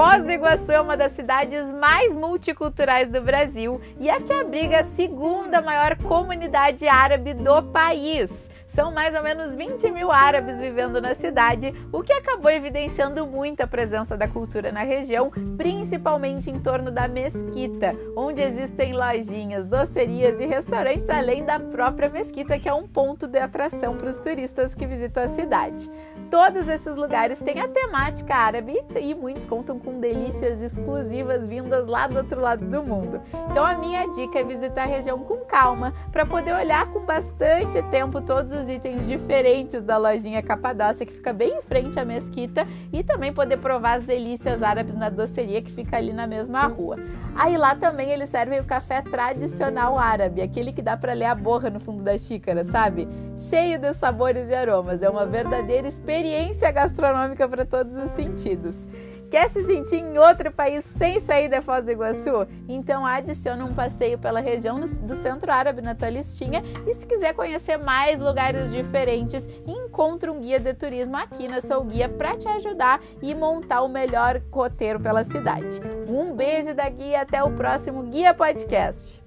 Foz do Iguaçu é uma das cidades mais multiculturais do Brasil e é que abriga a segunda maior comunidade árabe do país. São mais ou menos 20 mil árabes vivendo na cidade, o que acabou evidenciando muito a presença da cultura na região, principalmente em torno da mesquita, onde existem lojinhas, docerias e restaurantes, além da própria mesquita, que é um ponto de atração para os turistas que visitam a cidade. Todos esses lugares têm a temática árabe e muitos contam com delícias exclusivas vindas lá do outro lado do mundo. Então a minha dica é visitar a região com calma para poder olhar com bastante tempo todos os itens diferentes da lojinha Capadócia que fica bem em frente à mesquita e também poder provar as delícias árabes na doceria que fica ali na mesma rua. Aí lá também eles servem o café tradicional árabe, aquele que dá para ler a borra no fundo da xícara, sabe? Cheio de sabores e aromas. É uma verdadeira experiência gastronômica para todos os sentidos. Quer se sentir em outro país sem sair da Foz do Iguaçu? Então adiciona um passeio pela região do Centro Árabe na tua listinha e se quiser conhecer mais lugares diferentes, encontra um guia de turismo aqui na Sou Guia para te ajudar e montar o melhor roteiro pela cidade. Um beijo da guia até o próximo Guia Podcast.